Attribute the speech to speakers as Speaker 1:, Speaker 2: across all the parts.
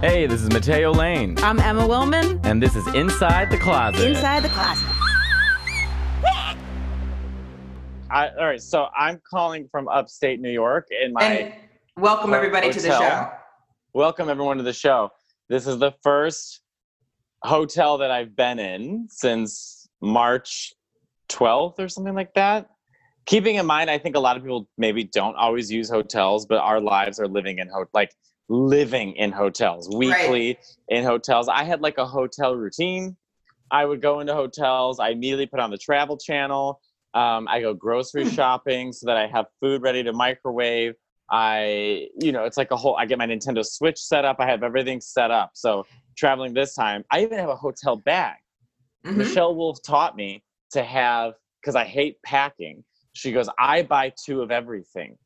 Speaker 1: Hey, this is Matteo Lane,
Speaker 2: I'm Emma Willmann.
Speaker 1: and this is Inside the Closet.
Speaker 2: Inside the closet.
Speaker 3: I, all right, so I'm calling from upstate New York, and my
Speaker 4: And welcome everybody to the show.
Speaker 3: welcome everyone to the show. This is the first hotel that I've been in since March 12th or something like that. Keeping in mind, I think a lot of people maybe don't always use hotels, but our lives are living in ho- like living in hotels weekly in hotels. I had like a hotel routine. I would go into hotels. I immediately put on the Travel Channel. Um, I go grocery shopping so that I have food ready to microwave. I, you know, it's like a whole. I get my Nintendo Switch set up. I have everything set up. So traveling this time, I even have a hotel bag.
Speaker 4: Mhm.
Speaker 3: Michelle Wolf taught me to have because I hate packing. She goes, I buy two of everything,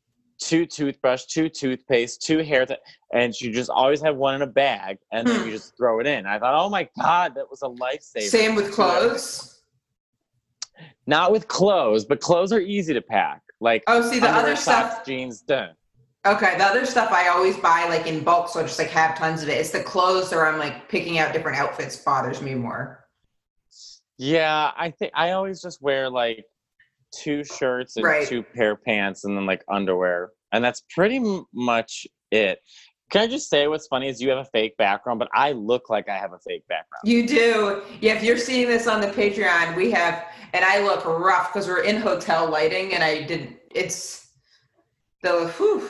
Speaker 3: two toothbrush, two toothpaste, two hair, th- and she just always have one in a bag, and then
Speaker 4: Hmm.
Speaker 3: you just throw it in. I thought, oh my god, that was a lifesaver.
Speaker 4: Same with clothes.
Speaker 3: Not with clothes, but clothes are easy to pack. Like
Speaker 4: Oh, see the other
Speaker 3: socks,
Speaker 4: stuff.
Speaker 3: jeans, done.
Speaker 4: Okay, the other stuff I always buy like in bulk, so I just like have tons of it. It's the clothes where I'm like picking out different outfits bothers me more.
Speaker 3: Yeah, I think I always just wear like two shirts and
Speaker 4: Right.
Speaker 3: two pair of pants and then like underwear. And that's pretty m- much it. Can I just say what's funny is you have a fake background, but I look like I have a fake background.
Speaker 4: You do. Yeah, if you're seeing this on the Patreon, we have, and I look rough because we're in hotel lighting, and I didn't. It's the. Whew,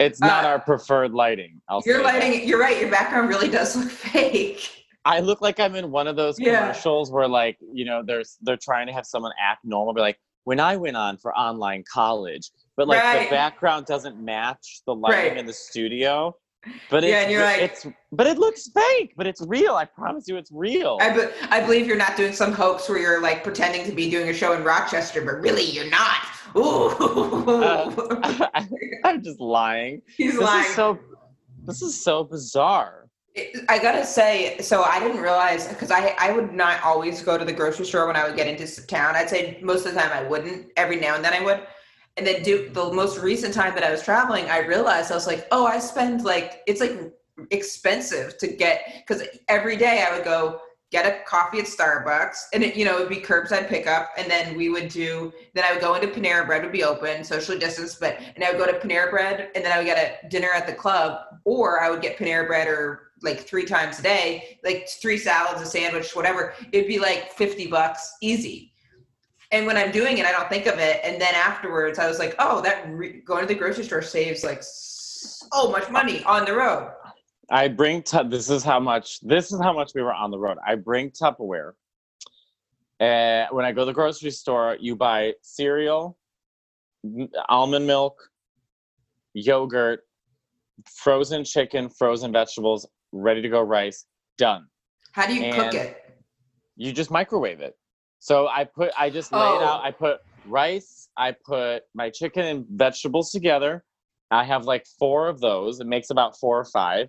Speaker 3: It's not
Speaker 4: Uh,
Speaker 3: our preferred lighting. I'll
Speaker 4: your
Speaker 3: say that.
Speaker 4: lighting. You're right. Your background really does look fake.
Speaker 3: I look like I'm in one of those
Speaker 4: Yeah.
Speaker 3: commercials where like, you know, there's they're trying to have someone act normal, be like, when I went on for online college, but like
Speaker 4: Right.
Speaker 3: the background doesn't match the lighting
Speaker 4: Right.
Speaker 3: in the studio. But
Speaker 4: Yeah,
Speaker 3: it's,
Speaker 4: and you're like-
Speaker 3: it's but it looks fake, but it's real. I promise you it's real.
Speaker 4: I, be, I believe you're not doing some hoax where you're like pretending to be doing a show in Rochester, but really you're not. Ooh.
Speaker 3: Uh, I'm just lying.
Speaker 4: He's
Speaker 3: This
Speaker 4: lying.
Speaker 3: is so this is so bizarre.
Speaker 4: I gotta say, so I didn't realize because I I would not always go to the grocery store when I would get into town. I'd say most of the time I wouldn't. Every now and then I would. And then do the most recent time that I was traveling, I realized I was like, oh, I spend like it's like expensive to get because every day I would go get a coffee at Starbucks and it, you know, it would be curbside pickup. And then we would do, then I would go into Panera Bread would be open, socially distanced, but, and I would go to Panera Bread and then I would get a dinner at the club or I would get Panera Bread or like three times a day, like three salads, a sandwich, whatever. It'd be like 50 bucks easy. And when I'm doing it, I don't think of it. And then afterwards, I was like, oh, that re- going to the grocery store saves like so much money on the road.
Speaker 3: I bring tu- this is how much this is how much we were on the road. I bring Tupperware. And when I go to the grocery store, you buy cereal, almond milk, yogurt, frozen chicken, frozen vegetables, ready to go rice, done.
Speaker 4: How do you cook it?
Speaker 3: You just microwave it. So I put I just lay it
Speaker 4: Oh.
Speaker 3: out. I put rice, I put my chicken and vegetables together. I have like four of those. It makes about four or five.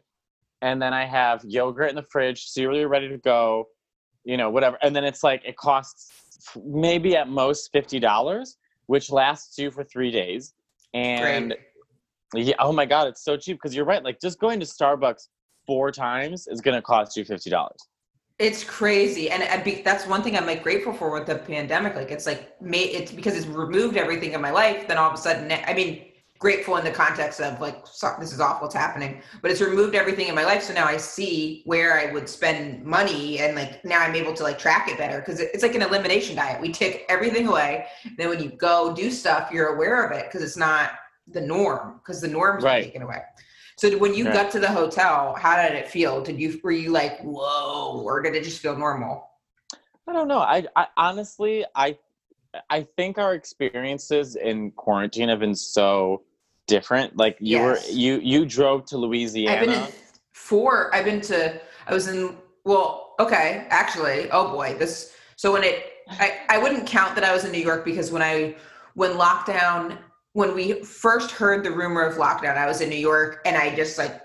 Speaker 3: And then I have yogurt in the fridge, cereal ready to go, you know, whatever. And then it's like it costs maybe at most fifty dollars, which lasts you for three days. And
Speaker 4: Great.
Speaker 3: yeah, oh my god, it's so cheap because you're right. Like just going to Starbucks four times is gonna cost you fifty dollars.
Speaker 4: It's crazy, and uh, be, that's one thing I'm like grateful for with the pandemic. Like it's like made it's because it's removed everything in my life. Then all of a sudden, I mean, grateful in the context of like so, this is awful, what's happening. But it's removed everything in my life, so now I see where I would spend money, and like now I'm able to like track it better because it's like an elimination diet. We take everything away, then when you go do stuff, you're aware of it because it's not the norm because the norm's
Speaker 3: Right.
Speaker 4: taken away. So when you
Speaker 3: Right.
Speaker 4: got to the hotel, how did it feel? Did you were you like whoa, or did it just feel normal?
Speaker 3: I don't know. I, I honestly, I, I think our experiences in quarantine have been so different. Like you
Speaker 4: Yes.
Speaker 3: were, you you drove to Louisiana.
Speaker 4: I've been in four. I've been to. I was in. Well, okay, actually. Oh boy, this. So when it, I I wouldn't count that I was in New York because when I when lockdown when we first heard the rumor of lockdown, I was in New York and I just like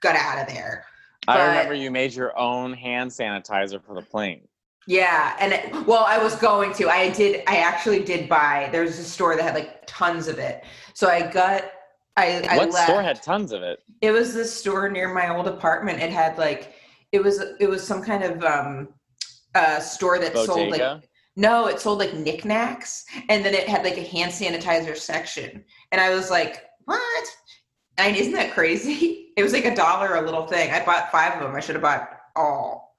Speaker 4: got out of there.
Speaker 3: I remember you made your own hand sanitizer for the plane.
Speaker 4: Yeah, and it, well, I was going to. I did. I actually did buy. There was a store that had like tons of it. So I got. I, I
Speaker 3: what
Speaker 4: left.
Speaker 3: store had tons of it?
Speaker 4: It was this store near my old apartment. It had like it was it was some kind of um uh store that sold like no, it sold like knickknacks and then it had like a hand sanitizer section. And I was like, what? And isn't that crazy? It was like a dollar a little thing. I bought five of them. I should have bought all.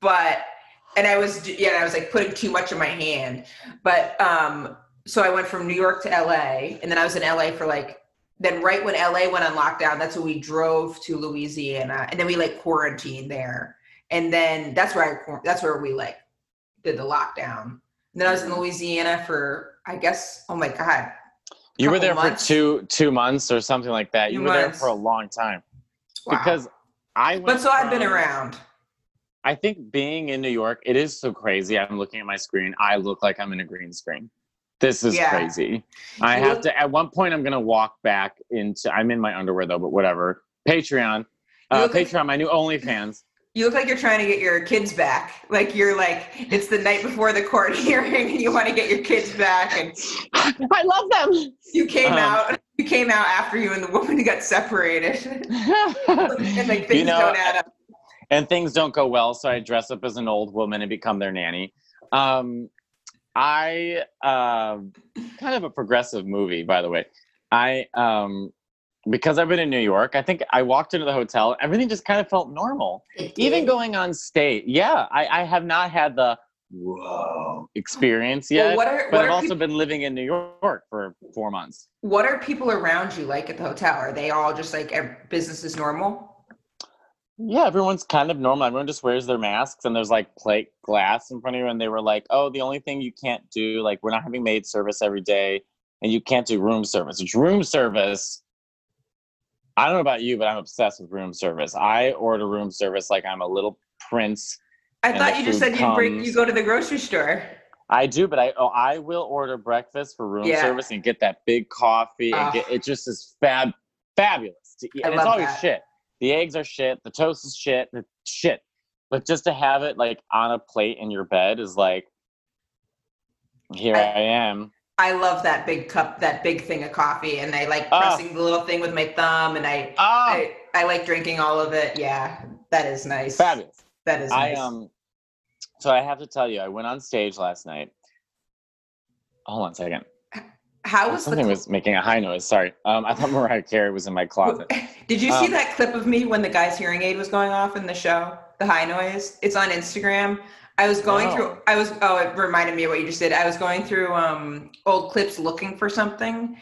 Speaker 4: But and I was yeah, I was like putting too much in my hand. But um so I went from New York to LA and then I was in LA for like then right when LA went on lockdown, that's when we drove to Louisiana, and then we like quarantined there, and then that's where I that's where we like did the lockdown. And then I was in mm-hmm. Louisiana for I guess oh my god,
Speaker 3: You were there
Speaker 4: months.
Speaker 3: for two two months or something like that. You
Speaker 4: Two
Speaker 3: were there for a long time
Speaker 4: wow.
Speaker 3: because I. Went
Speaker 4: but so I've been around.
Speaker 3: I think being in New York, it is so crazy. I'm looking at my screen. I look like I'm in a green screen. This is
Speaker 4: Yeah.
Speaker 3: crazy. I have to. At one point, I'm gonna walk back into. I'm in my underwear though, but whatever. Patreon,
Speaker 4: You
Speaker 3: uh,
Speaker 4: look like-
Speaker 3: Patreon, my new OnlyFans.
Speaker 4: You look like you're trying to get your kids back. Like you're like it's the night before the court hearing, and you want to get your kids back, and
Speaker 3: I love them.
Speaker 4: you came
Speaker 3: Um,
Speaker 4: out. You came out after you and the woman got separated, and like things
Speaker 3: you know,
Speaker 4: don't add up.
Speaker 3: and things don't go well, so I dress up as an old woman and become their nanny. Um, I um kind of a progressive movie, by the way. I um, because I've been in New York. I think I walked into the hotel. Everything just kind of felt normal. Even going on stage, yeah, I, I have not had the whoa experience yet.
Speaker 4: Well, what are
Speaker 3: but I've also been living in New York for four months.
Speaker 4: what are people around you like at the hotel? Are they all just like business is normal?
Speaker 3: Yeah, everyone's kind of normal. Everyone just wears their masks and there's like plate glass in front of you. And they were like, oh, the only thing you can't do, like, we're not having maid service every day and you can't do room service. Which room service, I don't know about you, but I'm obsessed with room service. I order room service like I'm a little prince.
Speaker 4: I thought you just said you bring you go to the grocery store.
Speaker 3: I do, but I oh, I will order breakfast for room
Speaker 4: Yeah.
Speaker 3: service and get that big coffee and
Speaker 4: Ah.
Speaker 3: get it just is fab fabulous to eat. And it's always
Speaker 4: that.
Speaker 3: shit. The eggs are shit, the toast is shit, the shit. But just to have it like on a plate in your bed is like here
Speaker 4: I-
Speaker 3: I, am.
Speaker 4: I love that big cup, that big thing of coffee, and I like
Speaker 3: Ah.
Speaker 4: pressing the little thing with my thumb, and I,
Speaker 3: Ah
Speaker 4: I, I like drinking all of it. Yeah, that is nice.
Speaker 3: fabulous.
Speaker 4: That is
Speaker 3: I
Speaker 4: nice.
Speaker 3: um so I have to tell you, I went on stage last night. Hold on a second.
Speaker 4: How was the?
Speaker 3: Something was making a high noise. Sorry. Um, I thought Mariah Carey was in my closet.
Speaker 4: Did you see
Speaker 3: Um,
Speaker 4: that clip of me when the guy's hearing aid was going off in the show? The high noise. It's on Instagram. I was going
Speaker 3: No.
Speaker 4: through. I was. Oh, it reminded me of what you just did. I was going through um, old clips looking for something,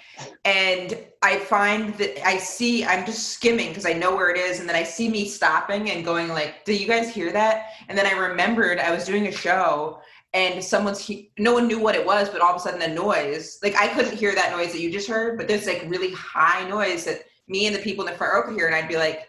Speaker 4: and I find that I see. I'm just skimming because I know where it is, and then I see me stopping and going like, "Do you guys hear that?" And then I remembered I was doing a show. And someone's, he- no one knew what it was, but all of a sudden a noise, like I couldn't hear that noise that you just heard, but there's like really high noise that me and the people in the front row could hear, and I'd be like,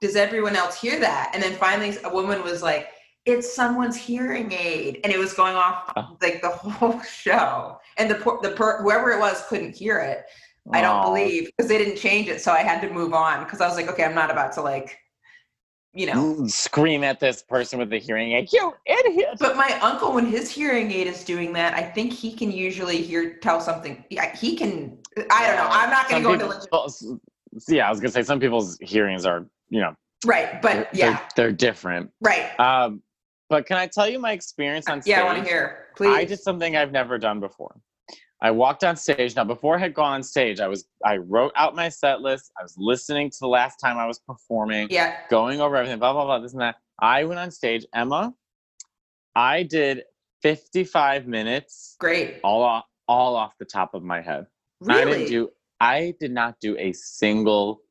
Speaker 4: "Does everyone else hear that?" And then finally, a woman was like, "It's someone's hearing aid," and it was going off
Speaker 3: Oh.
Speaker 4: like the whole show, and the the per, whoever it was couldn't hear it. I don't believe because they didn't change it, so I had to move on because I was like, "Okay, I'm not about to like, you know."
Speaker 3: scream at this person with the hearing aid. You idiot!
Speaker 4: But my uncle, when his hearing aid is doing that, I think he can usually hear tell something. Yeah, he can. I don't know. I'm not going to go
Speaker 3: Some
Speaker 4: into legit-
Speaker 3: people- Yeah, I was gonna say some people's hearings are, you know,
Speaker 4: right,
Speaker 3: they're,
Speaker 4: but yeah,
Speaker 3: they're, they're different.
Speaker 4: right.
Speaker 3: Um, but can I tell you my experience on stage?
Speaker 4: Yeah, I want to hear. Please.
Speaker 3: I did something I've never done before. I walked on stage. Now, before I had gone on stage, I was I wrote out my set list. I was listening to the last time I was performing,
Speaker 4: yeah.
Speaker 3: going over everything, blah blah blah, this and that. I went on stage, Emma. I did 55 minutes,
Speaker 4: Great.
Speaker 3: all off, all off the top of my head. I
Speaker 4: Really?
Speaker 3: didn't do. I did not do a single,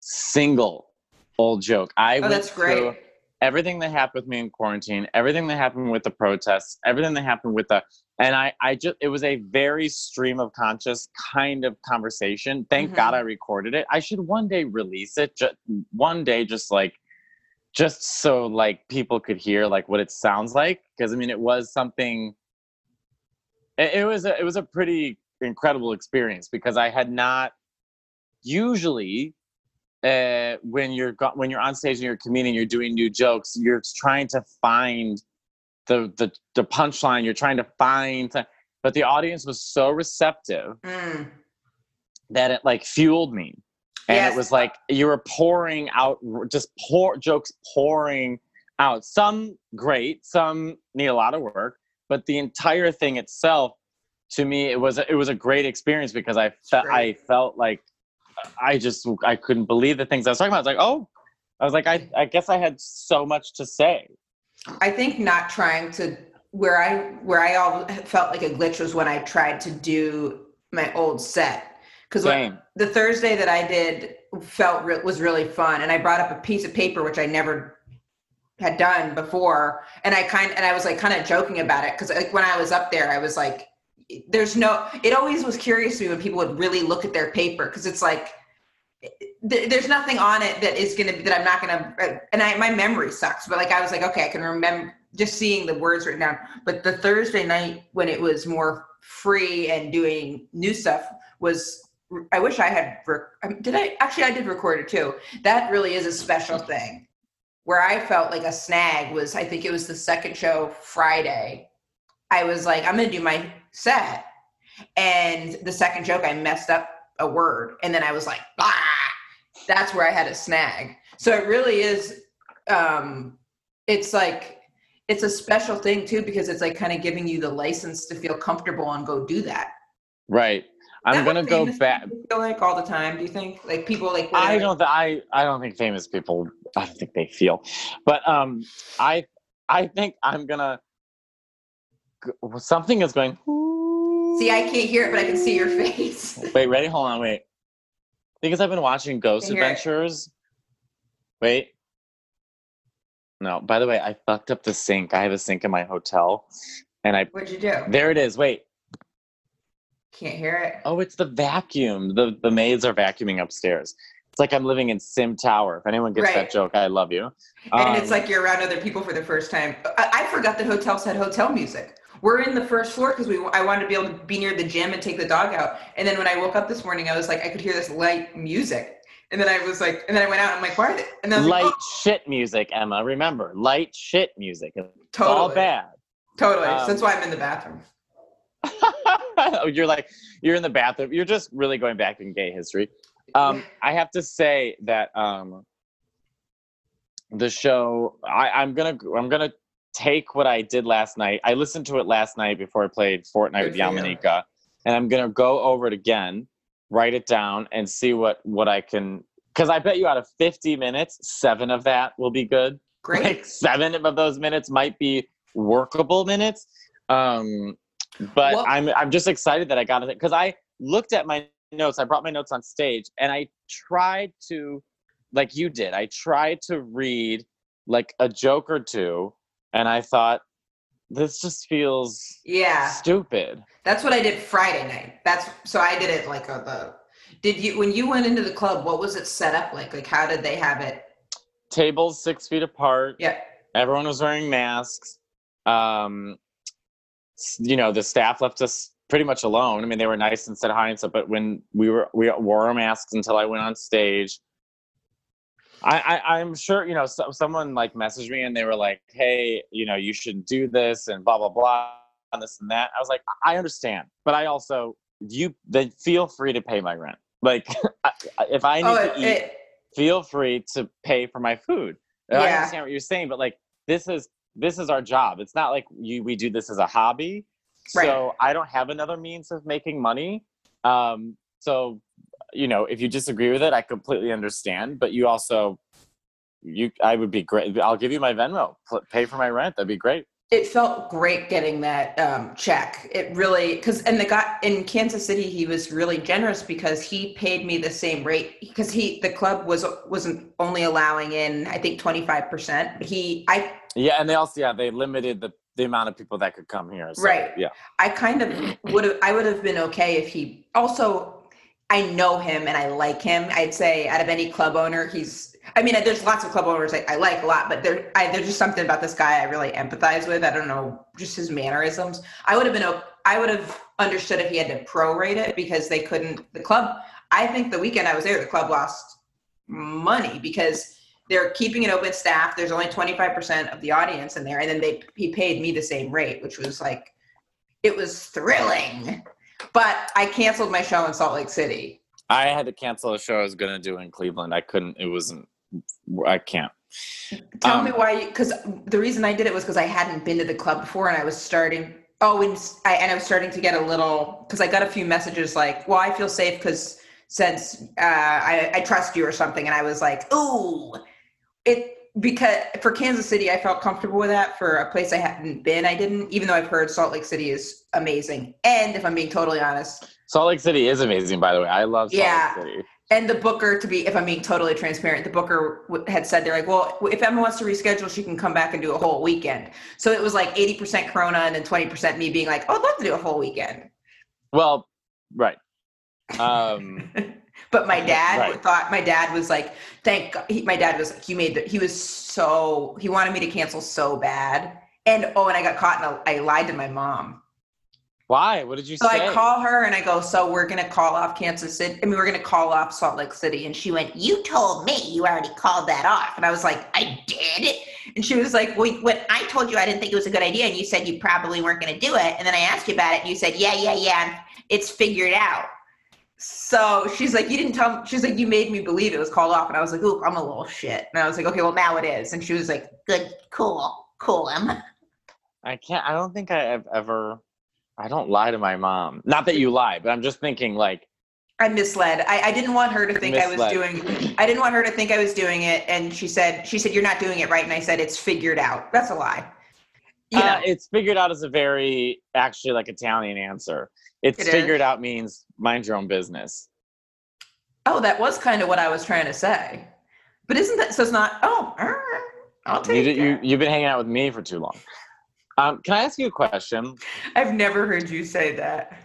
Speaker 3: single old joke. I
Speaker 4: oh,
Speaker 3: went
Speaker 4: that's
Speaker 3: through
Speaker 4: great.
Speaker 3: Everything that happened with me in quarantine, everything that happened with the protests, everything that happened with the, and I, I just, it was a very stream of conscious kind of conversation. Thank
Speaker 4: Mhm.
Speaker 3: God I recorded it. I should one day release it. Just one day, just like, just so like people could hear like what it sounds like. Because I mean, it was something. It, it was a, it was a pretty incredible experience because I had not usually uh, when you're go- when you're on stage and you're a comedian, you're doing new jokes. You're trying to find the the the punchline. You're trying to find, but the audience was so receptive
Speaker 4: Mm.
Speaker 3: that it like fueled me. And
Speaker 4: Yes.
Speaker 3: it was like you were pouring out just pour jokes pouring out. Some great, some need a lot of work, but the entire thing itself to me it was a, it was a great experience because I felt I felt like I just I couldn't believe the things I was talking about. I was like, "Oh, I was like I I guess I had so much to say."
Speaker 4: I think not trying to where I where I all felt like a glitch was when I tried to do my old set because the Thursday that I did felt re- was really fun, and I brought up a piece of paper which I never had done before, and I kind and I was like kind of joking about it because like when I was up there, I was like, "There's no." It always was curious to me when people would really look at their paper because it's like. th- There's nothing on it that is gonna that I'm not gonna and I my memory sucks but like I was like okay I can remember just seeing the words written down but the Thursday night when it was more free and doing new stuff was I wish I had um, did I actually I did record it too. That really is a special thing. Where I felt like a snag was I think it was the second show Friday. I was like I'm to do my set and the second joke I messed up a word and then I was like ah that's where I had a snag. So it really is um it's like it's a special thing too because it's like kind of giving you the license to feel comfortable and go do that.
Speaker 3: Right. I'm to go back
Speaker 4: Feel like all the time? Do you think like people like
Speaker 3: I don't. Th- I I don't think famous people. I don't think they feel, but um, I I think I'm gonna. Something is going.
Speaker 4: see? I can't hear it, but I can see your face.
Speaker 3: Wait, ready? Hold on. Wait. Because I've been watching Ghost
Speaker 4: hear it.
Speaker 3: Adventures. Wait. No. By the way, I fucked up the sink. I have a sink in my hotel, and I
Speaker 4: What'd you do?
Speaker 3: there it is. Wait.
Speaker 4: Can't hear it.
Speaker 3: Oh, it's the vacuum. The the maids are vacuuming upstairs. It's like I'm living in Sim Tower. If anyone gets
Speaker 4: Right.
Speaker 3: that joke, I love you.
Speaker 4: and it's
Speaker 3: Um,
Speaker 4: like you're around other people for the first time. I, I forgot that hotels had hotel music. We're in the first floor because we I wanted to be able to be near the gym and take the dog out. And then when I woke up this morning, I was like, I could hear this light music. And then I was like, and then I went out. and I'm like, why are they? And then
Speaker 3: light
Speaker 4: like,
Speaker 3: shit music, Emma. Remember, light shit music. It's
Speaker 4: oh, totally,
Speaker 3: all bad.
Speaker 4: totally.
Speaker 3: Um,
Speaker 4: so that's why I'm in the bathroom.
Speaker 3: you're like you're in the bathroom. You're just really going back in gay history. Um, I have to say that um, the show. I, I'm gonna I'm gonna take what I did last night. I listened to it last night before I played Fortnite with. Yamaneika, and I'm gonna go over it again, write it down, and see what what I can. Because I bet you out of 50 minutes, seven of that will be good.
Speaker 4: Great.
Speaker 3: like seven of those minutes might be workable minutes. Um, but
Speaker 4: Well-
Speaker 3: I'm I'm just excited that I got it because I looked at my notes. I brought my notes on stage and I tried to, like you did, I tried to read like a joke or two, and I thought this just feels
Speaker 4: yeah,
Speaker 3: stupid.
Speaker 4: that's what I did Friday night. That's so I did it like a, the. Did you when you went into the club? What was it set up like? Like how did they have it?
Speaker 3: Tables six feet apart.
Speaker 4: Yeah.
Speaker 3: everyone was wearing masks um you know the staff left us pretty much alone i mean they were nice and said hi and stuff but when we were we wore our masks until i went on stage i, I i'm sure you know so, someone like messaged me and they were like hey you know you should do this and blah blah blah and this and that i was like i understand but i also you then feel free to pay my rent like if i need
Speaker 4: Oh,
Speaker 3: to
Speaker 4: it,
Speaker 3: eat
Speaker 4: it,
Speaker 3: feel free to pay for my food. And I understand what you're saying, but like this is this is our job. It's not like you we do this as a hobby.
Speaker 4: Right.
Speaker 3: So I don't have another means of making money. Um, so you know, if you disagree with it, I completely understand. But you also you I would be great. I'll give you my Venmo. Pl- Pay for my rent. That'd be great.
Speaker 4: it felt great getting that um, check. It really because and the guy in Kansas City he was really generous because he paid me the same rate because he the club was wasn't only allowing in I think twenty five percent, he I
Speaker 3: Yeah, and they also yeah they limited the the amount of people that could come here. So,
Speaker 4: Right.
Speaker 3: Yeah.
Speaker 4: I kind of would have I would have been okay if he also I know him and I like him. I'd say out of any club owner, he's I mean there's lots of club owners I, I like a lot, but there I, there's just something about this guy I really empathize with. I don't know, just his mannerisms. I would have been, I would have understood if he had to prorate it because they couldn't the club I think the weekend I was there, the club lost money because they're keeping it open staff. There's only 25% of the audience in there. And then they he paid me the same rate, which was like it was thrilling. But I canceled my show in Salt Lake City.
Speaker 3: I had to cancel a show I was gonna do in Cleveland. I couldn't. It wasn't. I can't.
Speaker 4: Tell
Speaker 3: Um,
Speaker 4: me why, because the reason I did it was because I hadn't been to the club before and I was starting. Oh, and I, and I was starting to get a little because I got a few messages like, "Well, I feel safe because since uh, I, I trust you or something," and I was like, "Ooh, it." Because for Kansas City, I felt comfortable with that. For a place I hadn't been, I didn't. Even though I've heard Salt Lake City is amazing, and if I'm being totally honest,
Speaker 3: Salt Lake City is amazing, by the way. I love Salt
Speaker 4: Yeah.
Speaker 3: Lake City.
Speaker 4: and the booker, to be, if I'm being totally transparent, the booker w- had said they're like, well, if Emma wants to reschedule, she can come back and do a whole weekend. So it was like 80% Corona and then 20% me being like, oh, I'd love to do a whole weekend.
Speaker 3: Well, right. Um,
Speaker 4: But my dad
Speaker 3: Right.
Speaker 4: thought my dad was like, thank God. He, my dad was like, you made the, he was so, he wanted me to cancel so bad. And oh, and I got caught and I lied to my mom.
Speaker 3: why? What did you
Speaker 4: So
Speaker 3: say?
Speaker 4: So I call her and I go, so we're gonna call off Kansas City. I mean, we're gonna call off Salt Lake City. And she went, you told me you already called that off. And I was like, I did. And she was like, well, when I told you I didn't think it was a good idea, and you said you probably weren't gonna do it. And then I asked you about it, and you said, yeah, yeah, yeah, it's figured out. So she's like, you didn't tell. me. She's like, you made me believe it was called off. And I was like, ooh, I'm a little shit. And I was like, okay, well now it is. And she was like, good, cool, cool, Emma.
Speaker 3: I can't. I don't think I have ever. I don't lie to my mom. Not that you lie, but I'm just thinking like
Speaker 4: I misled. I, I didn't want her to think I was
Speaker 3: Misled.
Speaker 4: doing. I didn't want her to think I was doing it, and she said, "She said you're not doing it right," and I said, "It's figured out." That's a lie. You know,
Speaker 3: uh, it's figured out as a very actually like Italian answer. It's
Speaker 4: It is?
Speaker 3: figured out means mind your own business.
Speaker 4: oh, that was kind of what I was trying to say, but isn't that so? It's not. Oh, I'll
Speaker 3: You,
Speaker 4: take
Speaker 3: you
Speaker 4: it.
Speaker 3: you've been hanging out with me for too long. Um, can I ask you a question?
Speaker 4: I've never heard you say that.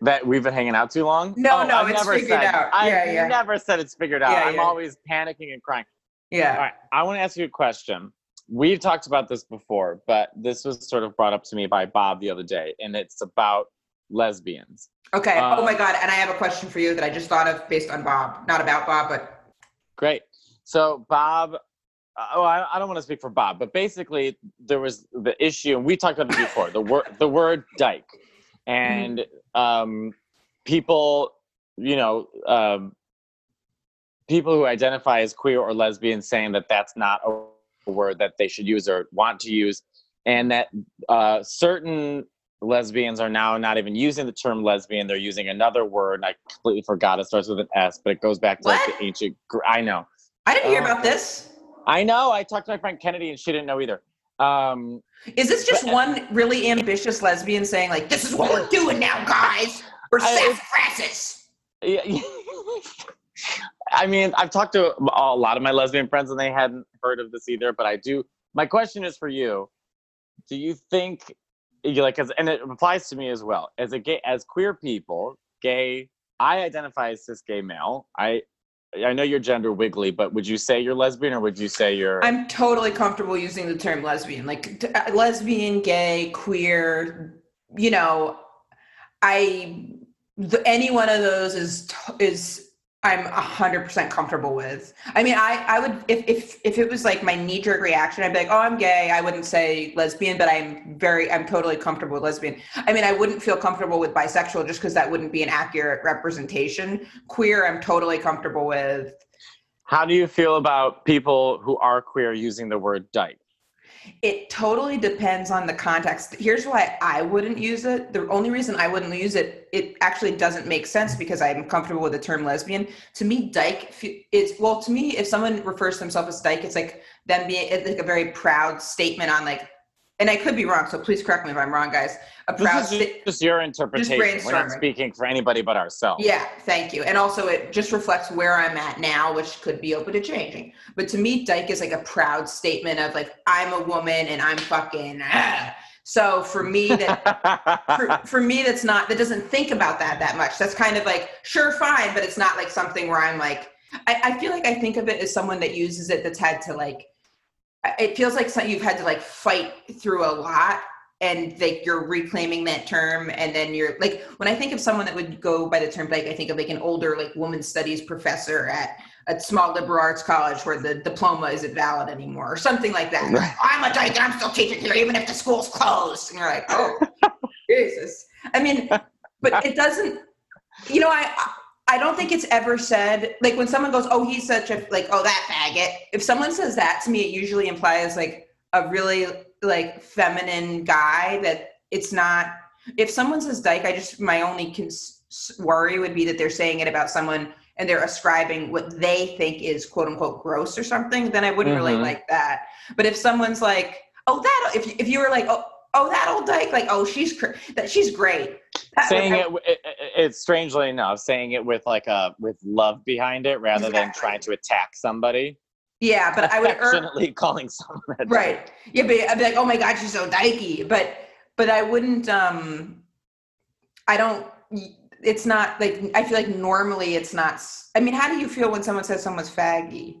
Speaker 3: That we've been hanging out too long?
Speaker 4: No,
Speaker 3: Oh,
Speaker 4: no,
Speaker 3: I've
Speaker 4: it's
Speaker 3: never
Speaker 4: figured
Speaker 3: said,
Speaker 4: out.
Speaker 3: I've
Speaker 4: Yeah, yeah.
Speaker 3: never said it's figured out.
Speaker 4: Yeah,
Speaker 3: I'm
Speaker 4: yeah.
Speaker 3: always panicking and crying.
Speaker 4: Yeah.
Speaker 3: All right, I want to ask you a question. We've talked about this before, but this was sort of brought up to me by Bob the other day, and it's about lesbians.
Speaker 4: Okay.
Speaker 3: Um,
Speaker 4: oh my God. And I have a question for you that I just thought of based on Bob, not about Bob, but
Speaker 3: Great. So Bob, uh, oh, I, I don't want to speak for Bob, but basically there was the issue, and we talked about it before. the word, the word "dyke," and um, people, you know, um, people who identify as queer or lesbian, saying that that's not a word that they should use or want to use, and that uh, certain lesbians are now not even using the term lesbian; they're using another word. And I completely forgot. It starts with an S, but it goes back to like the ancient. I know.
Speaker 4: I didn't hear
Speaker 3: Oh.
Speaker 4: about this.
Speaker 3: I know. I talked to my friend Kennedy, and she didn't know either. Um,
Speaker 4: Is this just
Speaker 3: But-
Speaker 4: one really ambitious lesbian saying like, "This is what we're doing now, guys"? We're sassafrasses.
Speaker 3: yeah, yeah. I mean, I've talked to a lot of my lesbian friends, and they hadn't heard of this either. But I do. My question is for you: Do you think, like, and it applies to me as well as a gay, as queer people, gay? I identify as cis gay male. I I know your gender wiggly, but would you say you're lesbian, or would you say you're?
Speaker 4: I'm totally comfortable using the term lesbian, like t- uh, lesbian, gay, queer. You know, I the, any one of those is t- is I'm hundred percent comfortable with. I mean, I I would if if if it was like my knee jerk reaction, I'd be like, oh, I'm gay. I wouldn't say lesbian, but I'm very I'm totally comfortable with lesbian. I mean, I wouldn't feel comfortable with bisexual just because that wouldn't be an accurate representation. Queer, I'm totally comfortable with.
Speaker 3: How do you feel about people who are queer using the word dyke?
Speaker 4: It totally depends on the context. Here's why I wouldn't use it. The only reason I wouldn't use it, it actually doesn't make sense because I'm comfortable with the term lesbian. To me, dyke is well. To me, if someone refers to themselves as dyke, it's like them being it's like a very proud statement on like. And I could be wrong, so please correct me if I'm wrong, guys. A proud
Speaker 3: This is just your interpretation. Just We're not speaking for anybody but ourselves.
Speaker 4: Yeah, thank you. And also, it just reflects where I'm at now, which could be open to changing. But to me, dyke is like a proud statement of like I'm a woman and I'm fucking. ah. So for me, that for, for me, that's not that doesn't think about that that much. That's kind of like sure, fine, but it's not like something where I'm like. I, I feel like I think of it as someone that uses it that's had to like. It feels like you've had to like fight through a lot and like you're reclaiming that term and then you're like when i think of someone that would go by the term like i think of like an older like women's studies professor at a small liberal arts college where the diploma isn't valid anymore or something like that.
Speaker 3: Right.
Speaker 4: i'm a dyke and i'm still teaching here even if the school's closed. And you're like oh jesus. I mean but it doesn't you know i I don't think it's ever said like when someone goes, "Oh, he's such a like, oh that faggot." If someone says that to me, it usually implies like a really like feminine guy that it's not. If someone says dyke, I just my only cons- worry would be that they're saying it about someone and they're ascribing what they think is quote unquote gross or something. Then I wouldn't really
Speaker 3: Mhm.
Speaker 4: like that. But if someone's like, "Oh that," if if you were like, "Oh." Oh, that old dyke! Like, oh, she's cr- that she's great.
Speaker 3: Saying it, it, it it's strangely enough saying it with like a with love behind it rather than trying to attack somebody.
Speaker 4: Yeah, but I would er-
Speaker 3: calling someone a
Speaker 4: right. Yeah but i'd be like oh my god she's so dykey. But but i wouldn't um i don't it's not like i feel like normally it's not i mean how do you feel when someone says someone's faggy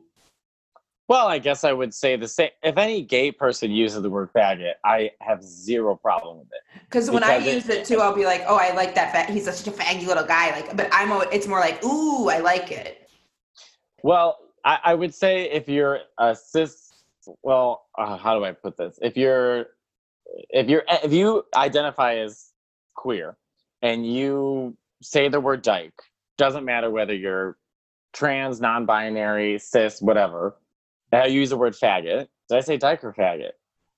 Speaker 3: well i guess i would say the same if any gay person uses the word faggot i have zero problem with it.
Speaker 4: Because when i
Speaker 3: it-
Speaker 4: use it too i'll be like oh i like that fat he's such a faggy little guy like but i'm it's more like ooh i like it.
Speaker 3: Well i, I would say if you're a cis well uh, how do i put this? If you're if you're if you identify as queer and you say the word dyke doesn't matter whether you're trans non-binary cis whatever I use the word faggot did i say dyke or faggot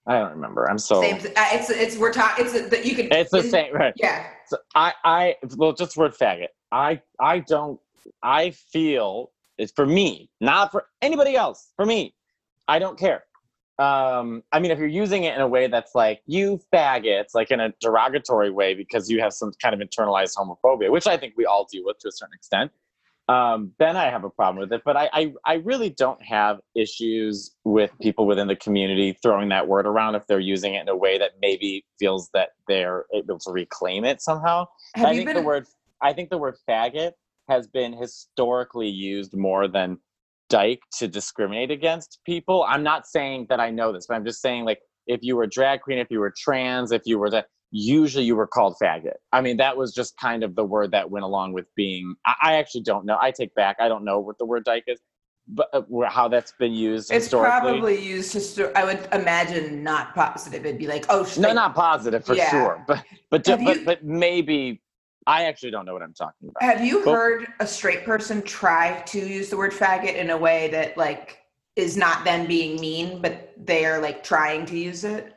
Speaker 3: i don't remember i'm so
Speaker 4: same uh, it's it's we're talking it's that you could
Speaker 3: it's the same right
Speaker 4: yeah
Speaker 3: so I, I, well, just the word faggot. I, I don't. I feel it's for me, not for anybody else. For me, I don't care. Um, I mean, if you're using it in a way that's like you faggots, like in a derogatory way, because you have some kind of internalized homophobia, which I think we all deal with to a certain extent, um, then I have a problem with it. But I, I, I really don't have issues with people within the community throwing that word around if they're using it in a way that maybe feels that they're able to reclaim it somehow.
Speaker 4: have
Speaker 3: I think
Speaker 4: been
Speaker 3: the word I think the word faggot has been historically used more than dyke to discriminate against people. I'm not saying that I know this, but I'm just saying like if you were drag queen, if you were trans, if you were that usually you were called faggot. I mean, that was just kind of the word that went along with being I, I actually don't know. I take back, I don't know what the word dyke is, but uh, how that's been used
Speaker 4: it's probably used to i would imagine not positive it'd be like oh sh-
Speaker 3: no, not positive for
Speaker 4: Yeah.
Speaker 3: sure, but but but,
Speaker 4: you-
Speaker 3: but maybe I actually don't know what I'm talking about.
Speaker 4: Have you
Speaker 3: Well-
Speaker 4: heard a straight person try to use the word faggot in a way that like is not them being mean, but they are like trying to use it?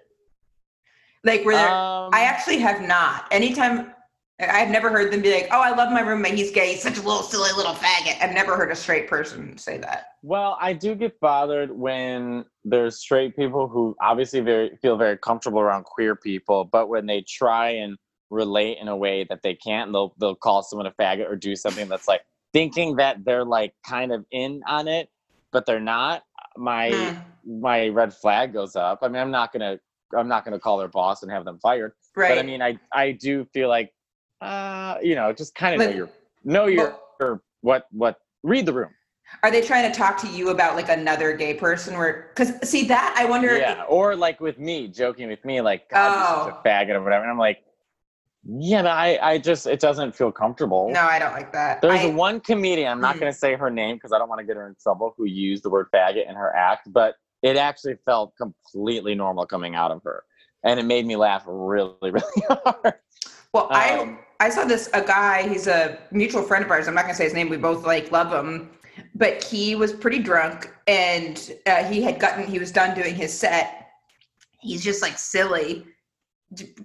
Speaker 4: Like where
Speaker 3: Um,
Speaker 4: I actually have not. Anytime I've never heard them be like, "Oh, I love my roommate. He's gay. He's such a little silly little faggot." I've never heard a straight person say that.
Speaker 3: Well, I do get bothered when there's straight people who obviously very feel very comfortable around queer people, but when they try and relate in a way that they can't, they'll they'll call someone a faggot or do something that's like thinking that they're like kind of in on it, but they're not. My
Speaker 4: Hmm,
Speaker 3: my red flag goes up. I mean, I'm not gonna I'm not gonna call their boss and have them fired,
Speaker 4: right.
Speaker 3: but I mean, I I do feel like uh you know just kind of know your know your
Speaker 4: Well-
Speaker 3: what what read the room.
Speaker 4: Are they trying to talk to you about like another gay person? Where because see that I wonder.
Speaker 3: Yeah, or like with me, joking with me, like, God, you're such
Speaker 4: Oh.
Speaker 3: a faggot or whatever. And I'm like, yeah, but I, I just, it doesn't feel comfortable.
Speaker 4: No, I don't like that.
Speaker 3: There's
Speaker 4: I,
Speaker 3: one comedian, I'm not
Speaker 4: Hmm.
Speaker 3: going to say her name because I don't want to get her in trouble, who used the word faggot in her act, but it actually felt completely normal coming out of her. And it made me laugh really, really hard.
Speaker 4: Well, I
Speaker 3: Um,
Speaker 4: I saw this a guy. He's a mutual friend of ours. I'm not gonna say his name. We both like love him, but he was pretty drunk, and uh, he had gotten. He was done doing his set. He's just like silly,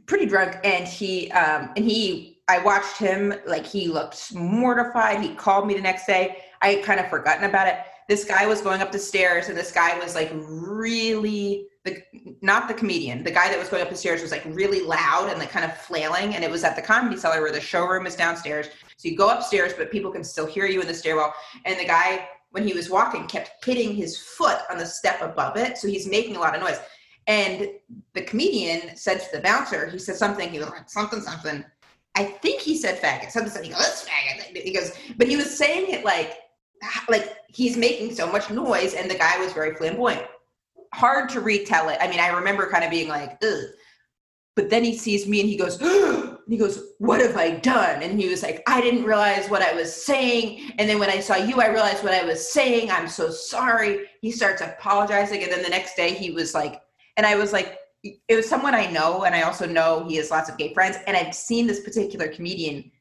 Speaker 4: pretty drunk, and he um and he. I watched him like he looked mortified. He called me the next day. I had kind of forgotten about it. This guy was going up the stairs, and this guy was like really the not the comedian. The guy that was going up the stairs was like really loud and like kind of flailing. And it was at the comedy cellar where the showroom is downstairs. So you go upstairs, but people can still hear you in the stairwell. And the guy, when he was walking, kept hitting his foot on the step above it. So he's making a lot of noise. And the comedian said to the bouncer, he said something, he was like, something, something. I think he said faggot. Something something he goes, faggot. He goes, but he was saying it like, like he's making so much noise. And the guy was very flamboyant hard to retell it. I mean, I remember kind of being like, ugh. But then he sees me and he goes, and he goes, What have I done? And he was like, I didn't realize what I was saying. And then when I saw you, I realized what I was saying. I'm so sorry. He starts apologizing. And then the next day he was like, and I was like, it was someone I know. And I also know he has lots of gay friends. And I've seen this particular comedian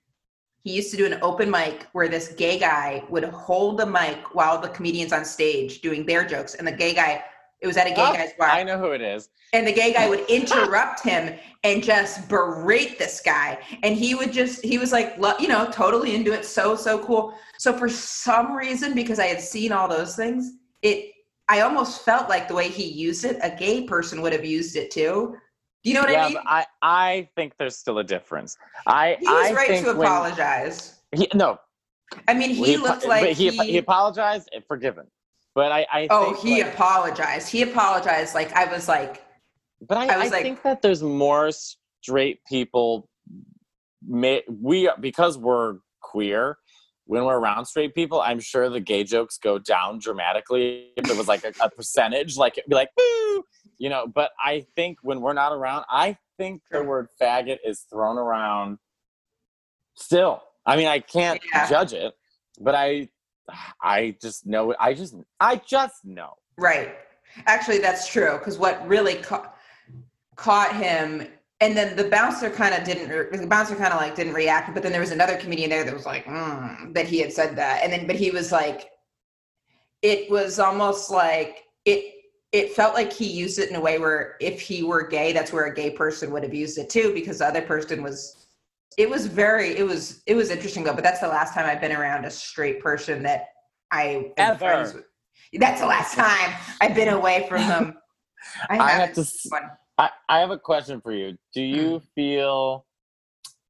Speaker 4: he used to do an open mic where this gay guy would hold the mic while the comedians on stage doing their jokes, and the gay guy. It was at a gay
Speaker 3: Oh,
Speaker 4: guy's bar.
Speaker 3: I know who it is.
Speaker 4: and the gay guy would interrupt him and just berate this guy and he would just he was like you know totally into it so so cool so for some reason because i had seen all those things it i almost felt like the way he used it a gay person would have used it too you know what
Speaker 3: yeah,
Speaker 4: i mean
Speaker 3: I I think there's still a difference. I
Speaker 4: he was
Speaker 3: I
Speaker 4: right to apologize
Speaker 3: he, no,
Speaker 4: i mean he,
Speaker 3: apo-
Speaker 4: looked like
Speaker 3: but he, he apologized and forgiven. But I I
Speaker 4: oh he
Speaker 3: like-
Speaker 4: apologized he apologized like i was like
Speaker 3: But I,
Speaker 4: I
Speaker 3: I,
Speaker 4: like-
Speaker 3: think that there's more straight people. May, we because we're queer. When we're around straight people, I'm sure the gay jokes go down dramatically. If it was like a, a percentage, like it'd be like, Woo! you know. But I think when we're not around, I think the word faggot is thrown around. Still, I mean, I can't
Speaker 4: Yeah.
Speaker 3: judge it, but I, I just know it. I just, I just know.
Speaker 4: Right. Actually, that's true. Because what really ca- caught him, and then the bouncer kind of didn't. re- The bouncer kind of like didn't react. But then there was another comedian there that was like mm, that he had said that, and then but he was like, it was almost like it. It felt like he used it in a way where if he were gay, that's where a gay person would have used it too, because the other person was. It was very. It was. It was interesting though. But that's the last time I've been around a straight person that I
Speaker 3: Ever.
Speaker 4: with. That's the last time I've been away from them. I,
Speaker 3: I have to
Speaker 4: one.
Speaker 3: I, I have a question for you. Do you
Speaker 4: Hmm.
Speaker 3: feel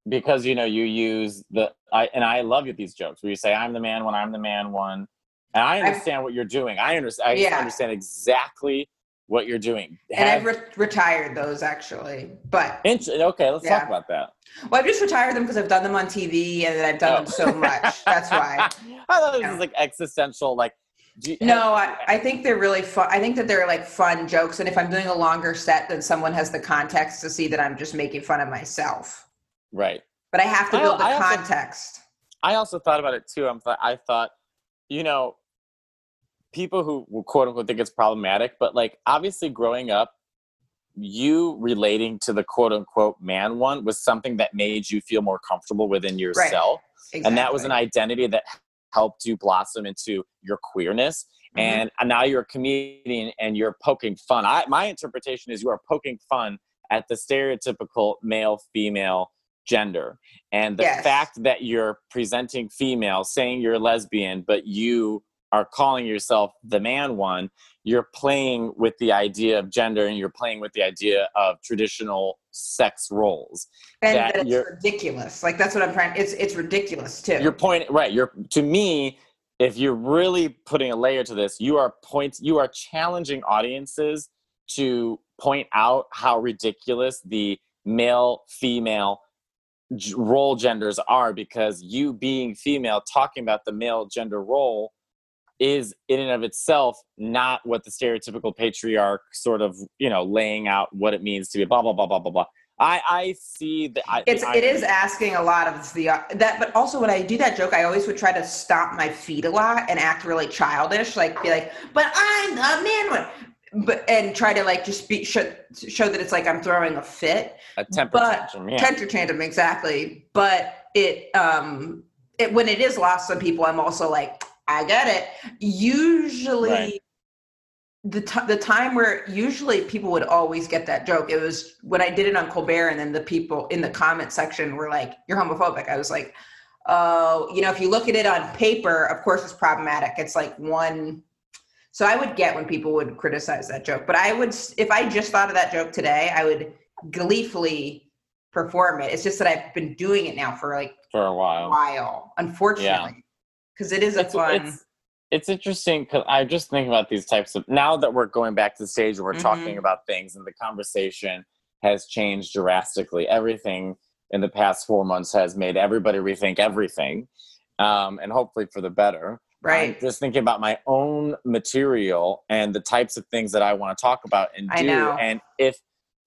Speaker 3: because you know you use the I and I love you these jokes where you say I'm the man when I'm the man one, and I
Speaker 4: I've-
Speaker 3: understand what you're doing. I understand. I
Speaker 4: Yeah.
Speaker 3: understand exactly what you're doing.
Speaker 4: And I've re- retired those actually, but
Speaker 3: int- okay, let's
Speaker 4: Yeah.
Speaker 3: talk about that.
Speaker 4: well, I've just retired them because I've done them on TV and I've done
Speaker 3: Oh.
Speaker 4: them so much. That's why.
Speaker 3: I thought this
Speaker 4: Yeah.
Speaker 3: was like existential. Like, you,
Speaker 4: No, I, I think they're really fun. I think that they're like fun jokes, and if I'm doing a longer set, then someone has the context to see that I'm just making fun of myself.
Speaker 3: right.
Speaker 4: But I have to
Speaker 3: I-
Speaker 4: build the
Speaker 3: I also-
Speaker 4: context.
Speaker 3: I also thought about it too. I'm th- I thought, you know, people who will quote unquote think it's problematic, but like obviously growing up, you relating to the quote unquote man one was something that made you feel more comfortable within yourself. And that was an identity that helped you blossom into your queerness.
Speaker 4: Mhm.
Speaker 3: And and now you're a comedian and you're poking fun. I, my interpretation is you are poking fun at the stereotypical male female gender. And the
Speaker 4: Yes.
Speaker 3: fact that you're presenting female, saying you're a lesbian, but you are calling yourself the man one, you're playing with the idea of gender and you're playing with the idea of traditional sex roles.
Speaker 4: and
Speaker 3: that
Speaker 4: that it's ridiculous. Like that's what I'm trying. It's it's ridiculous too.
Speaker 3: Your point, right. You're to me. If you're really putting a layer to this, you are point. You are challenging audiences to point out how ridiculous the male female role genders are because you being female talking about the male gender role is in and of itself not what the stereotypical patriarch sort of you know laying out what it means to be blah blah blah blah blah blah. I i see that
Speaker 4: it's
Speaker 3: I,
Speaker 4: it is asking a lot of the uh, that but also when i do that joke i always would try to stomp my feet a lot and act really childish like be like but i'm the man one but and try to like just be show, show that it's like i'm throwing a fit.
Speaker 3: A temper
Speaker 4: but
Speaker 3: tantrum yeah.
Speaker 4: temper tantrum exactly. But it um it when it is lost on people i'm also like i get it. Usually
Speaker 3: Right.
Speaker 4: the, t- the time where usually people would always get that joke it was when i did it on colbert and then the people in the comment section were like you're homophobic. I was like oh you know if you look at it on paper of course it's problematic. It's like one so i would get when people would criticize that joke but i would if i just thought of that joke today i would gleefully perform it. It's just that i've been doing it now for like
Speaker 3: for a
Speaker 4: a
Speaker 3: while.
Speaker 4: while unfortunately because it is a
Speaker 3: it's,
Speaker 4: fun
Speaker 3: it's, it's interesting because I just think about these types of now that we're going back to the stage where we're talking
Speaker 4: Mhm.
Speaker 3: about things and the conversation has changed drastically. Everything in the past four months has made everybody rethink everything, um, and hopefully for the better.
Speaker 4: right
Speaker 3: I'm just thinking about my own material and the types of things that I want to talk about and do. And if,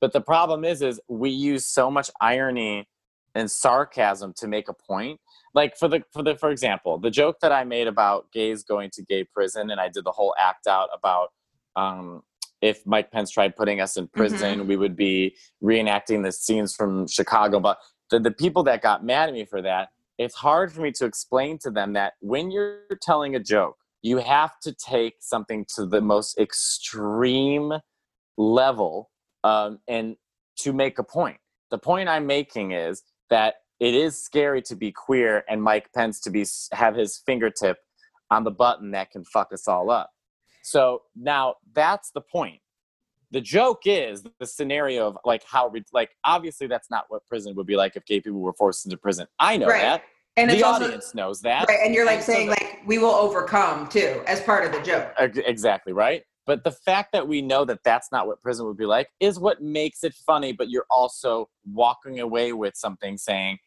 Speaker 3: but the problem is, is we use so much irony and sarcasm to make a point. Like for the for the for example, the joke that I made about gays going to gay prison, and I did the whole act out about um, if Mike Pence tried putting us in prison, we would be reenacting the scenes from Chicago. But the, the people that got mad at me for that, it's hard for me to explain to them that when you're telling a joke, you have to take something to the most extreme level um, and to make a point. The point I'm making is that it is scary to be queer and Mike Pence to be have his fingertip on the button that can fuck us all up. So now that's the point. The joke is the scenario of like how like obviously that's not what prison would be like if gay people were forced into prison. I know
Speaker 4: Right.
Speaker 3: that.
Speaker 4: And
Speaker 3: the
Speaker 4: it's also,
Speaker 3: audience knows that.
Speaker 4: right, and you're like
Speaker 3: And so
Speaker 4: saying
Speaker 3: the-
Speaker 4: like we will overcome too as part of the joke.
Speaker 3: Exactly right. But the fact that we know that that's not what prison would be like is what makes it funny. But you're also walking away with something saying,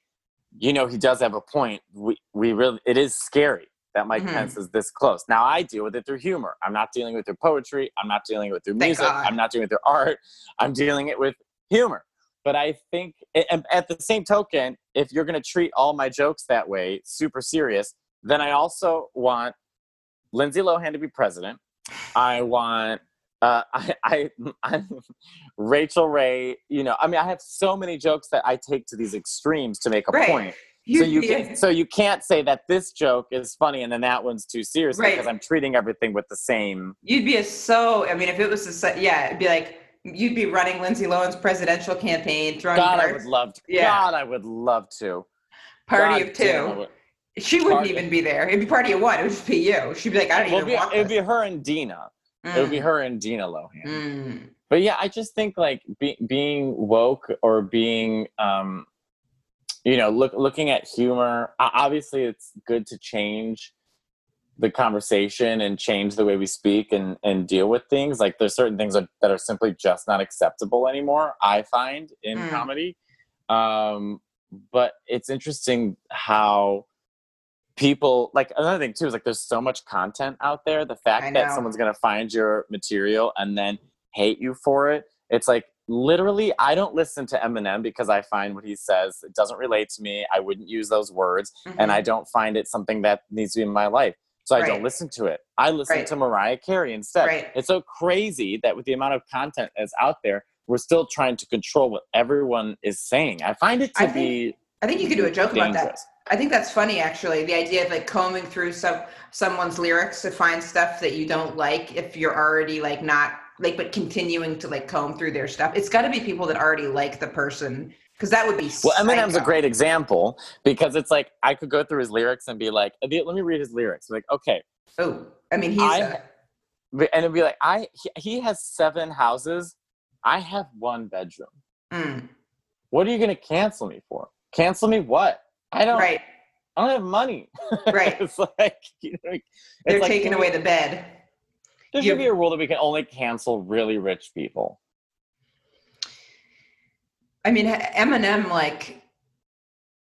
Speaker 3: you know, he does have a point. We we really it is scary that Mike
Speaker 4: Mhm.
Speaker 3: Pence is this close. Now I deal with it through humor. I'm not dealing with their poetry. I'm not dealing with their
Speaker 4: Thank
Speaker 3: music.
Speaker 4: God.
Speaker 3: I'm not dealing with their art. I'm dealing it with humor. But I think, and at the same token, if you're going to treat all my jokes that way, super serious, then I also want Lindsay Lohan to be president. I want uh, I, I, I, Rachael Ray. You know, I mean, I have so many jokes that I take to these extremes to make a
Speaker 4: Right.
Speaker 3: point.
Speaker 4: You,
Speaker 3: So you
Speaker 4: yeah.
Speaker 3: can, so you can't say that this joke is funny and then that one's too serious
Speaker 4: Right.
Speaker 3: because I'm treating everything with the same.
Speaker 4: You'd be a so. I mean, if it was a yeah, it'd be like you'd be running Lindsay Lohan's presidential campaign, throwing
Speaker 3: God, I would love to.
Speaker 4: Yeah.
Speaker 3: God, I would love to.
Speaker 4: party
Speaker 3: God
Speaker 4: of two. She wouldn't
Speaker 3: Party-
Speaker 4: even be there. It'd be party of one. It would just be you. She'd be like, I don't
Speaker 3: Well,
Speaker 4: even want
Speaker 3: it'd be her and Dina. It would be
Speaker 4: Mm,
Speaker 3: her and Dina Lohan.
Speaker 4: mm.
Speaker 3: but yeah i just think like be, being woke or being um you know look looking at humor obviously it's good to change the conversation and change the way we speak and and deal with things like there's certain things that, that are simply just not acceptable anymore i find in
Speaker 4: Mm.
Speaker 3: comedy um but it's interesting how people like another thing too is like there's so much content out there the fact that someone's going to find your material and then hate you for it it's like literally i don't listen to eminem because i find what he says it doesn't relate to me i wouldn't use those words and
Speaker 4: Mhm.
Speaker 3: i don't find it something that needs to be in my life so i don't listen to it i listen
Speaker 4: Right.
Speaker 3: to mariah carey instead
Speaker 4: Right.
Speaker 3: it's so crazy that with the amount of content that's out there we're still trying to control what everyone is saying i find it to
Speaker 4: I
Speaker 3: be
Speaker 4: I think you could do a joke about that. I think that's funny, actually. The idea of like combing through some someone's lyrics to find stuff that you don't like if you're already like not like, but continuing to like comb through their stuff. It's got to be people that already like the person because that would be.
Speaker 3: Well, Eminem's a great example because it's like I could go through his lyrics and be like, let me read his lyrics. Like, okay,
Speaker 4: Oh, I mean, he's.
Speaker 3: I-
Speaker 4: a-
Speaker 3: and it'd be like, I he, he has seven houses, I have one bedroom.
Speaker 4: mm,
Speaker 3: What are you gonna cancel me for? Cancel me what? I don't.
Speaker 4: right,
Speaker 3: I don't have money.
Speaker 4: right.
Speaker 3: it's like you know, it's
Speaker 4: They're
Speaker 3: like,
Speaker 4: taking away the bed.
Speaker 3: There should be a rule that we can only cancel really rich people.
Speaker 4: I mean, Eminem, like,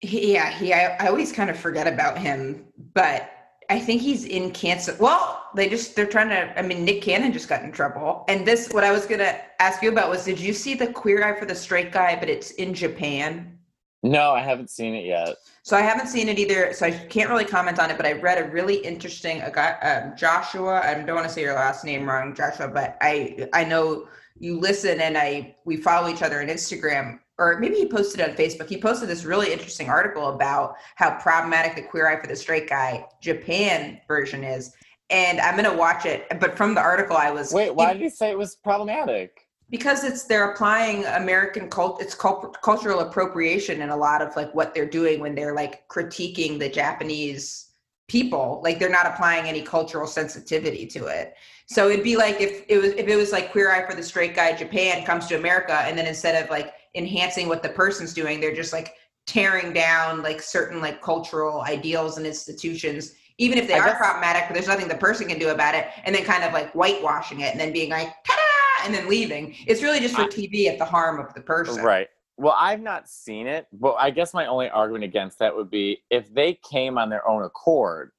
Speaker 4: he, yeah, he. I, I always kind of forget about him, but I think he's in cancer. Well, they just they're trying to. I mean, Nick Cannon just got in trouble, and this what I was gonna ask you about was, did you see the Queer Eye for the Straight Guy? But it's in Japan.
Speaker 3: No, I haven't seen it yet.
Speaker 4: So I haven't seen it either, so I can't really comment on it. But I read a really interesting a guy, um, Joshua. I don't want to say your last name wrong, Joshua, but I I know you listen and I we follow each other on Instagram, or maybe he posted on Facebook. He posted this really interesting article about how problematic the Queer Eye for the Straight Guy Japan version is, and I'm gonna watch it. But from the article, I was
Speaker 3: Wait, why did he say it was problematic?
Speaker 4: Because it's they're applying american cult it's cult, cultural appropriation in a lot of like what they're doing when they're like critiquing the japanese people like they're not applying any cultural sensitivity to it. So it'd be like if it was if it was like queer eye for the straight guy japan comes to america and then instead of like enhancing what the person's doing they're just like tearing down like certain like cultural ideals and institutions even if they
Speaker 3: I
Speaker 4: are
Speaker 3: guess-
Speaker 4: problematic but there's nothing the person can do about it and then kind of like whitewashing it and then being like ta-da and then leaving it's really just for tv at the harm of the person
Speaker 3: Right. Well, I've not seen it, but I guess my only argument against that would be if they came on their own accord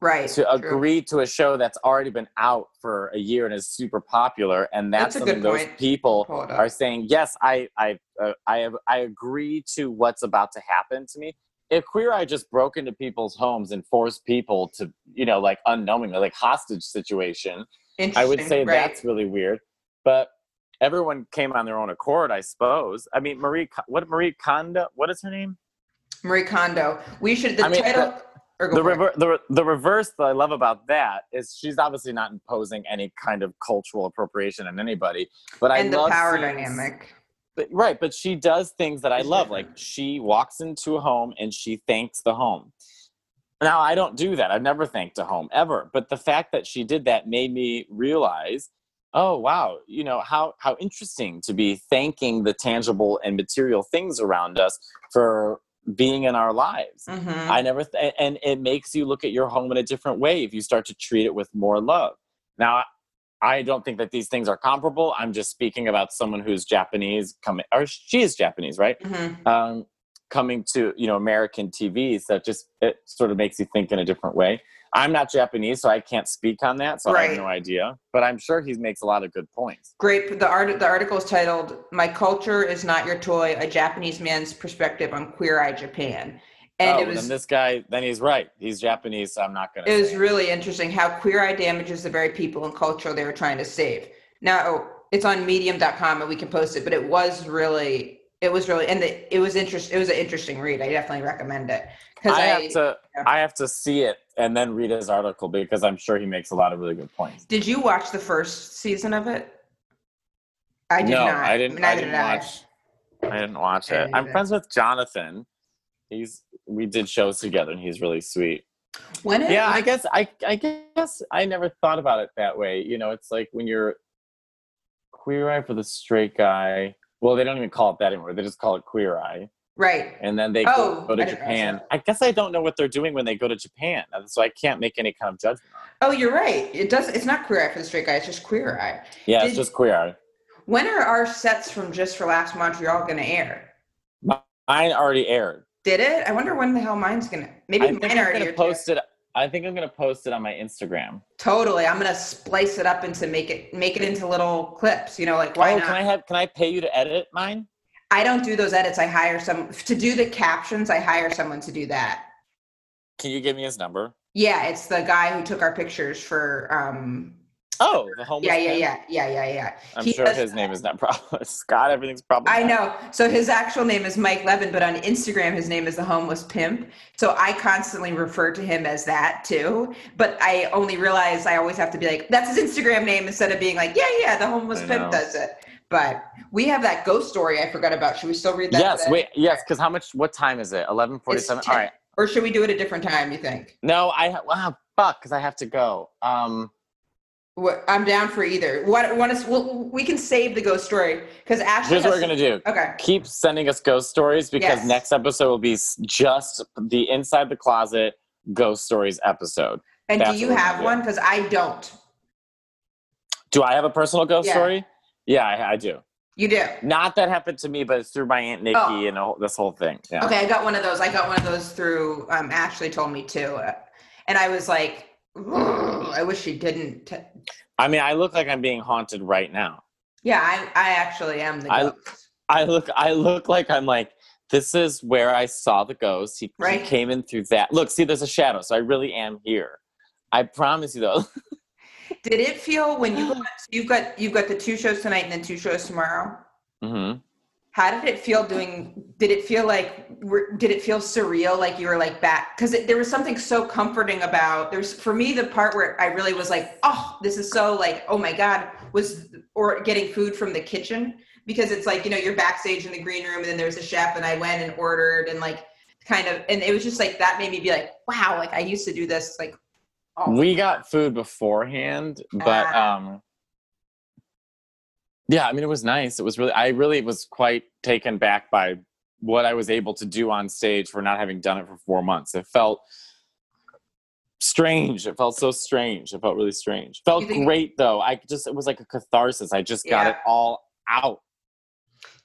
Speaker 4: right
Speaker 3: to
Speaker 4: true.
Speaker 3: agree to a show that's already been out for a year and is super popular, and that's,
Speaker 4: That's
Speaker 3: something those people
Speaker 4: Pull it up.
Speaker 3: are saying, yes, I, I, uh, I have, I agree to what's about to happen to me. If Queer Eye just broke into people's homes and forced people to, you know, like unknowingly, like hostage situation, I would say
Speaker 4: right.
Speaker 3: that's really weird. But everyone came on their own accord, I suppose. I mean, Marie, what Marie Kondo? What is her name?
Speaker 4: Marie Kondo. We should the
Speaker 3: I mean,
Speaker 4: title. or go
Speaker 3: the, rever- the, the reverse that I love about that is she's obviously not imposing any kind of cultural appropriation on anybody, but I
Speaker 4: and the
Speaker 3: love
Speaker 4: power
Speaker 3: seeing-
Speaker 4: dynamic.
Speaker 3: But, right, but she does things that I love. Like she walks into a home and she thanks the home. Now I don't do that. I've never thanked a home ever. But the fact that she did that made me realize, oh wow, you know how how interesting to be thanking the tangible and material things around us for being in our lives.
Speaker 4: Mhm.
Speaker 3: I never, th- and it makes you look at your home in a different way if you start to treat it with more love. Now, I don't think that these things are comparable. I'm just speaking about someone who's Japanese coming, or she is Japanese, right?
Speaker 4: Mhm.
Speaker 3: Um, coming to you know American TV, so it just it sort of makes you think in a different way. I'm not Japanese, so I can't speak on that, so I have no idea. But I'm sure he makes a lot of good points.
Speaker 4: Great. The art. The article is titled "My Culture Is Not Your Toy: A Japanese Man's Perspective on Queer Eye Japan," and
Speaker 3: oh,
Speaker 4: it was
Speaker 3: then this guy, then he's right. He's Japanese, so I'm not gonna.
Speaker 4: it was
Speaker 3: say
Speaker 4: really interesting how queer eye damages the very people and culture they were trying to save. Now it's on Medium.com and we can post it, but it was really, it was really, and the, it was interest. It was an interesting read. I definitely recommend it because
Speaker 3: I
Speaker 4: I,
Speaker 3: have to
Speaker 4: yeah.
Speaker 3: I have to see it and then read his article because I'm sure he makes a lot of really good points.
Speaker 4: did you watch the first season of it? I did
Speaker 3: no,
Speaker 4: not.
Speaker 3: I didn't. I
Speaker 4: Neither
Speaker 3: didn't
Speaker 4: did I.
Speaker 3: watch. I didn't watch it.
Speaker 4: didn't
Speaker 3: I'm friends with Jonathan. He's we did shows together, and he's really sweet.
Speaker 4: When it,
Speaker 3: Yeah, I guess I I guess I never thought about it that way. You know, it's like when you're queer eye for the straight guy. Well, they don't even call it that anymore. They just call it queer eye.
Speaker 4: right.
Speaker 3: And then they
Speaker 4: Oh,
Speaker 3: go, go to
Speaker 4: didn't
Speaker 3: Japan. I guess I don't know what they're doing when they go to Japan, so I can't make any kind of judgment.
Speaker 4: Oh, you're right. It does. It's not queer eye for the straight guy. It's just queer eye.
Speaker 3: Yeah,
Speaker 4: Did-
Speaker 3: it's just queer eye.
Speaker 4: When are our sets from Just for Laughs Montreal going to air?
Speaker 3: Mine already aired.
Speaker 4: Did it? I wonder when the hell mine's gonna. Maybe
Speaker 3: I
Speaker 4: mine already
Speaker 3: gonna post it. I think I'm gonna post it on my Instagram.
Speaker 4: Totally. I'm gonna splice it up into make it make it into little clips. You know, like why
Speaker 3: oh,
Speaker 4: not?
Speaker 3: can I have? Can I pay you to edit mine?
Speaker 4: I don't do those edits. I hire some to do the captions. I hire someone to do that.
Speaker 3: Can you give me his number?
Speaker 4: Yeah, it's the guy who took our pictures for. um
Speaker 3: Oh, the homeless.
Speaker 4: Yeah, yeah, yeah, yeah, yeah, yeah.
Speaker 3: I'm
Speaker 4: He
Speaker 3: sure
Speaker 4: does-
Speaker 3: his name is not problem. Scott, everything's problem.
Speaker 4: I know. So his actual name is Mike Levin, but on Instagram his name is the homeless pimp. So I constantly refer to him as that too. But I only realize I always have to be like, that's his Instagram name instead of being like, yeah, yeah, the homeless pimp does it. But we have that ghost story I forgot about. Should we still read that?
Speaker 3: Yes,
Speaker 4: today?
Speaker 3: wait, yes, because how much? What time is it? Eleven forty-seven. All
Speaker 4: 10.
Speaker 3: right.
Speaker 4: Or should we do it a different time? You think?
Speaker 3: No, I wow, fuck, because I have to go. Um,
Speaker 4: What, I'm down for either. What want us? We'll, we can save the ghost story because Ashley.
Speaker 3: here's what we're gonna do.
Speaker 4: Okay.
Speaker 3: Keep sending us ghost stories because
Speaker 4: Yes.
Speaker 3: next episode will be just the inside the closet ghost stories episode.
Speaker 4: And do you have one? Because I don't.
Speaker 3: Do I have a personal ghost
Speaker 4: Yeah.
Speaker 3: story? Yeah, I, I do.
Speaker 4: You do.
Speaker 3: Not that happened to me, but it's through my aunt Nikki
Speaker 4: Oh.
Speaker 3: and all, this whole thing. Yeah.
Speaker 4: Okay, I got one of those. I got one of those through um, Ashley told me too, uh, and I was like, "Ugh, I wish she didn't. T-.
Speaker 3: I mean, I look like I'm being haunted right now.
Speaker 4: Yeah, I, I actually am the
Speaker 3: I-
Speaker 4: ghost.
Speaker 3: I look, I look like I'm like. This is where I saw the ghost. He, he came in through that. Look, see, there's a shadow, so I really am here. I promise you, though.
Speaker 4: Did it feel when you got, you've got you've got the two shows tonight and then two shows tomorrow?
Speaker 3: hmm
Speaker 4: How did it feel doing? Did it feel like? were- Did it feel surreal? Like you were like back? Because there was something so comforting about. There's for me the part where I really was like, oh, this is so like, oh my god, was or getting food from the kitchen because it's like you know you're backstage in the green room and then there's a chef and I went and ordered and like kind of and it was just like that made me be like, wow, like I used to do this like. Oh,
Speaker 3: We got food beforehand, but
Speaker 4: Ah.
Speaker 3: um, yeah, I mean, it was nice. It was really, I really was quite taken back by what I was able to do on stage for not having done it for four months. It felt strange. It felt so strange. It felt really strange. Felt
Speaker 4: think-
Speaker 3: great though. I just, it was like a catharsis. I just got
Speaker 4: Yeah.
Speaker 3: it all out.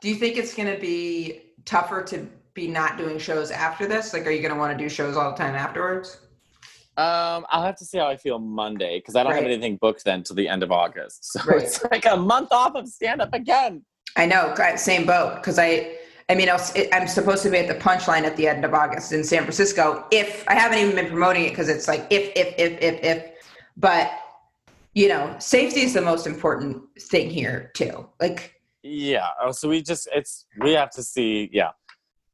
Speaker 4: Do you think it's going to be tougher to be not doing shows after this? Like, are you going to want to do shows all the time afterwards?
Speaker 3: Um, I'll have to see how I feel Monday because I don't have anything booked then till the end of August. So
Speaker 4: Right.
Speaker 3: it's like a month off of stand up again.
Speaker 4: I know, same boat. Because I, I mean, I'm supposed to be at the Punchline at the end of August in San Francisco. If I haven't even been promoting it because it's like if, if, if, if, if. But you know, safety is the most important thing here too. Like,
Speaker 3: Yeah. Oh, so we just it's we have to see. Yeah.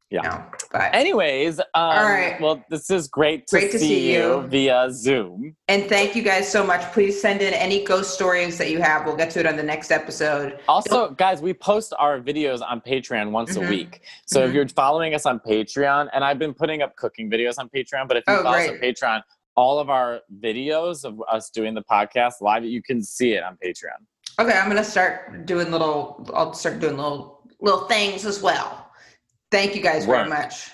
Speaker 3: Yeah.
Speaker 4: No, but
Speaker 3: Anyways, um,
Speaker 4: All right.
Speaker 3: well, this is great to,
Speaker 4: Great to
Speaker 3: see,
Speaker 4: see
Speaker 3: you
Speaker 4: you.
Speaker 3: via Zoom.
Speaker 4: and thank you guys so much. Please send in any ghost stories that you have. We'll get to it on the next episode.
Speaker 3: Also, guys, we post our videos on Patreon once
Speaker 4: Mhm.
Speaker 3: a week. So if
Speaker 4: Mhm.
Speaker 3: you're following us on Patreon, and I've been putting up cooking videos on Patreon, but if you
Speaker 4: Oh,
Speaker 3: follow us on. Patreon, all of our videos of us doing the podcast live, you can see it on Patreon.
Speaker 4: Okay, I'm gonna start doing little. I'll start doing little little things as well. Thank you guys very much.